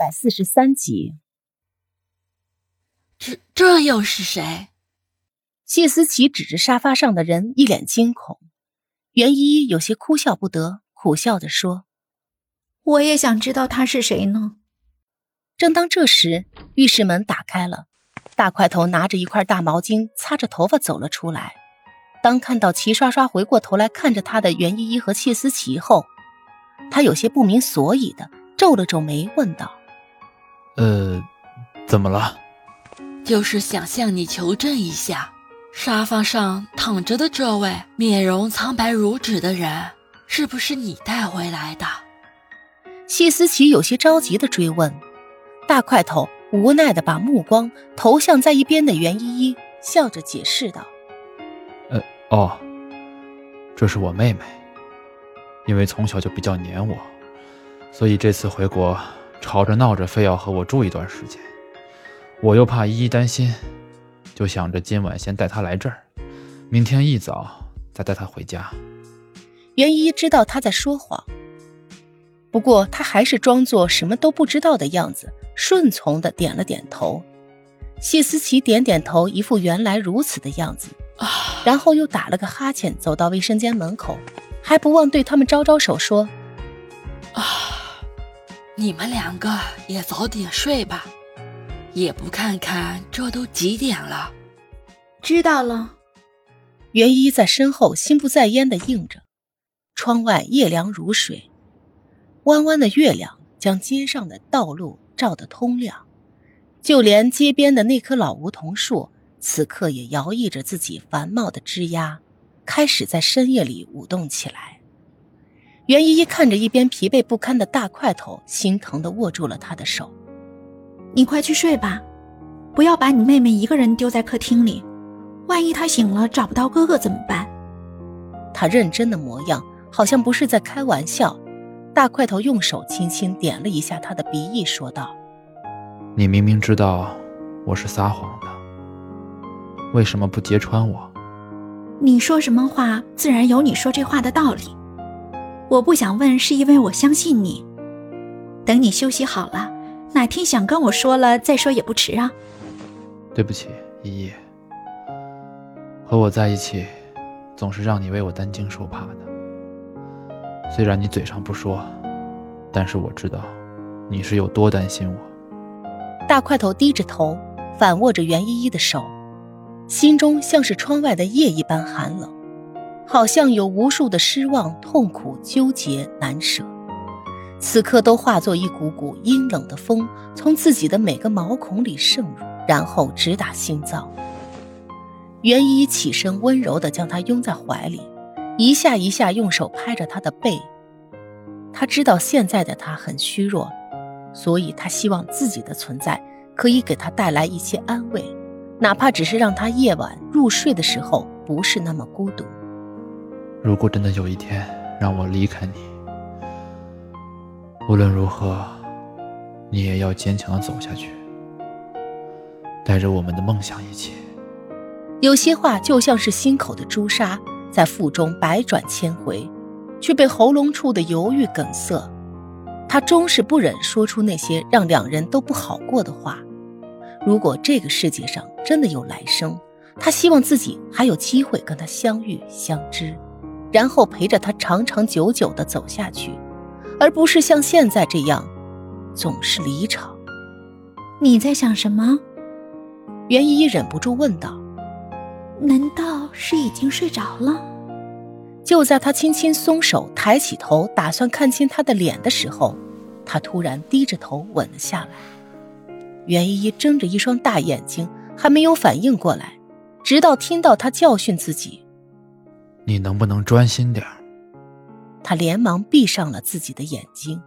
百四十三集，这这又是谁？谢思琪指着沙发上的人，一脸惊恐。袁依依有些哭笑不得，苦笑着说：“我也想知道他是谁呢。”正当这时，浴室门打开了，大块头拿着一块大毛巾擦着头发走了出来。当看到齐刷刷回过头来看着他的袁依依和谢思琪后，他有些不明所以的。皱了皱眉，问道：“呃，怎么了？就是想向你求证一下，沙发上躺着的这位面容苍白如纸的人，是不是你带回来的？”谢思琪有些着急的追问。大块头无奈的把目光投向在一边的袁依依，笑着解释道：“呃，哦，这是我妹妹，因为从小就比较黏我。”所以这次回国，吵着闹着非要和我住一段时间，我又怕依依担心，就想着今晚先带她来这儿，明天一早再带她回家。袁依依知道他在说谎，不过他还是装作什么都不知道的样子，顺从的点了点头。谢思琪点点头，一副原来如此的样子，然后又打了个哈欠，走到卫生间门口，还不忘对他们招招手说：“啊。”你们两个也早点睡吧，也不看看这都几点了。知道了。袁一在身后心不在焉的应着。窗外夜凉如水，弯弯的月亮将街上的道路照得通亮，就连街边的那棵老梧桐树，此刻也摇曳着自己繁茂的枝桠，开始在深夜里舞动起来。袁依依看着一边疲惫不堪的大块头，心疼的握住了他的手。你快去睡吧，不要把你妹妹一个人丢在客厅里，万一她醒了找不到哥哥怎么办？他认真的模样好像不是在开玩笑。大块头用手轻轻点了一下他的鼻翼，说道：“你明明知道我是撒谎的，为什么不揭穿我？你说什么话，自然有你说这话的道理。”我不想问，是因为我相信你。等你休息好了，哪天想跟我说了再说也不迟啊。对不起，依依，和我在一起，总是让你为我担惊受怕的。虽然你嘴上不说，但是我知道，你是有多担心我。大块头低着头，反握着袁依依的手，心中像是窗外的夜一般寒冷。好像有无数的失望、痛苦、纠结、难舍，此刻都化作一股股阴冷的风，从自己的每个毛孔里渗入，然后直达心脏。袁依依起身，温柔地将他拥在怀里，一下一下用手拍着他的背。他知道现在的他很虚弱，所以他希望自己的存在可以给他带来一些安慰，哪怕只是让他夜晚入睡的时候不是那么孤独。如果真的有一天让我离开你，无论如何，你也要坚强的走下去，带着我们的梦想一起。有些话就像是心口的朱砂，在腹中百转千回，却被喉咙处的犹豫梗塞。他终是不忍说出那些让两人都不好过的话。如果这个世界上真的有来生，他希望自己还有机会跟他相遇相知。然后陪着他长长久久的走下去，而不是像现在这样，总是离场。你在想什么？袁依依忍不住问道。难道是已经睡着了？就在他轻轻松手，抬起头，打算看清他的脸的时候，他突然低着头吻了下来。袁依依睁着一双大眼睛，还没有反应过来，直到听到他教训自己。你能不能专心点？他连忙闭上了自己的眼睛。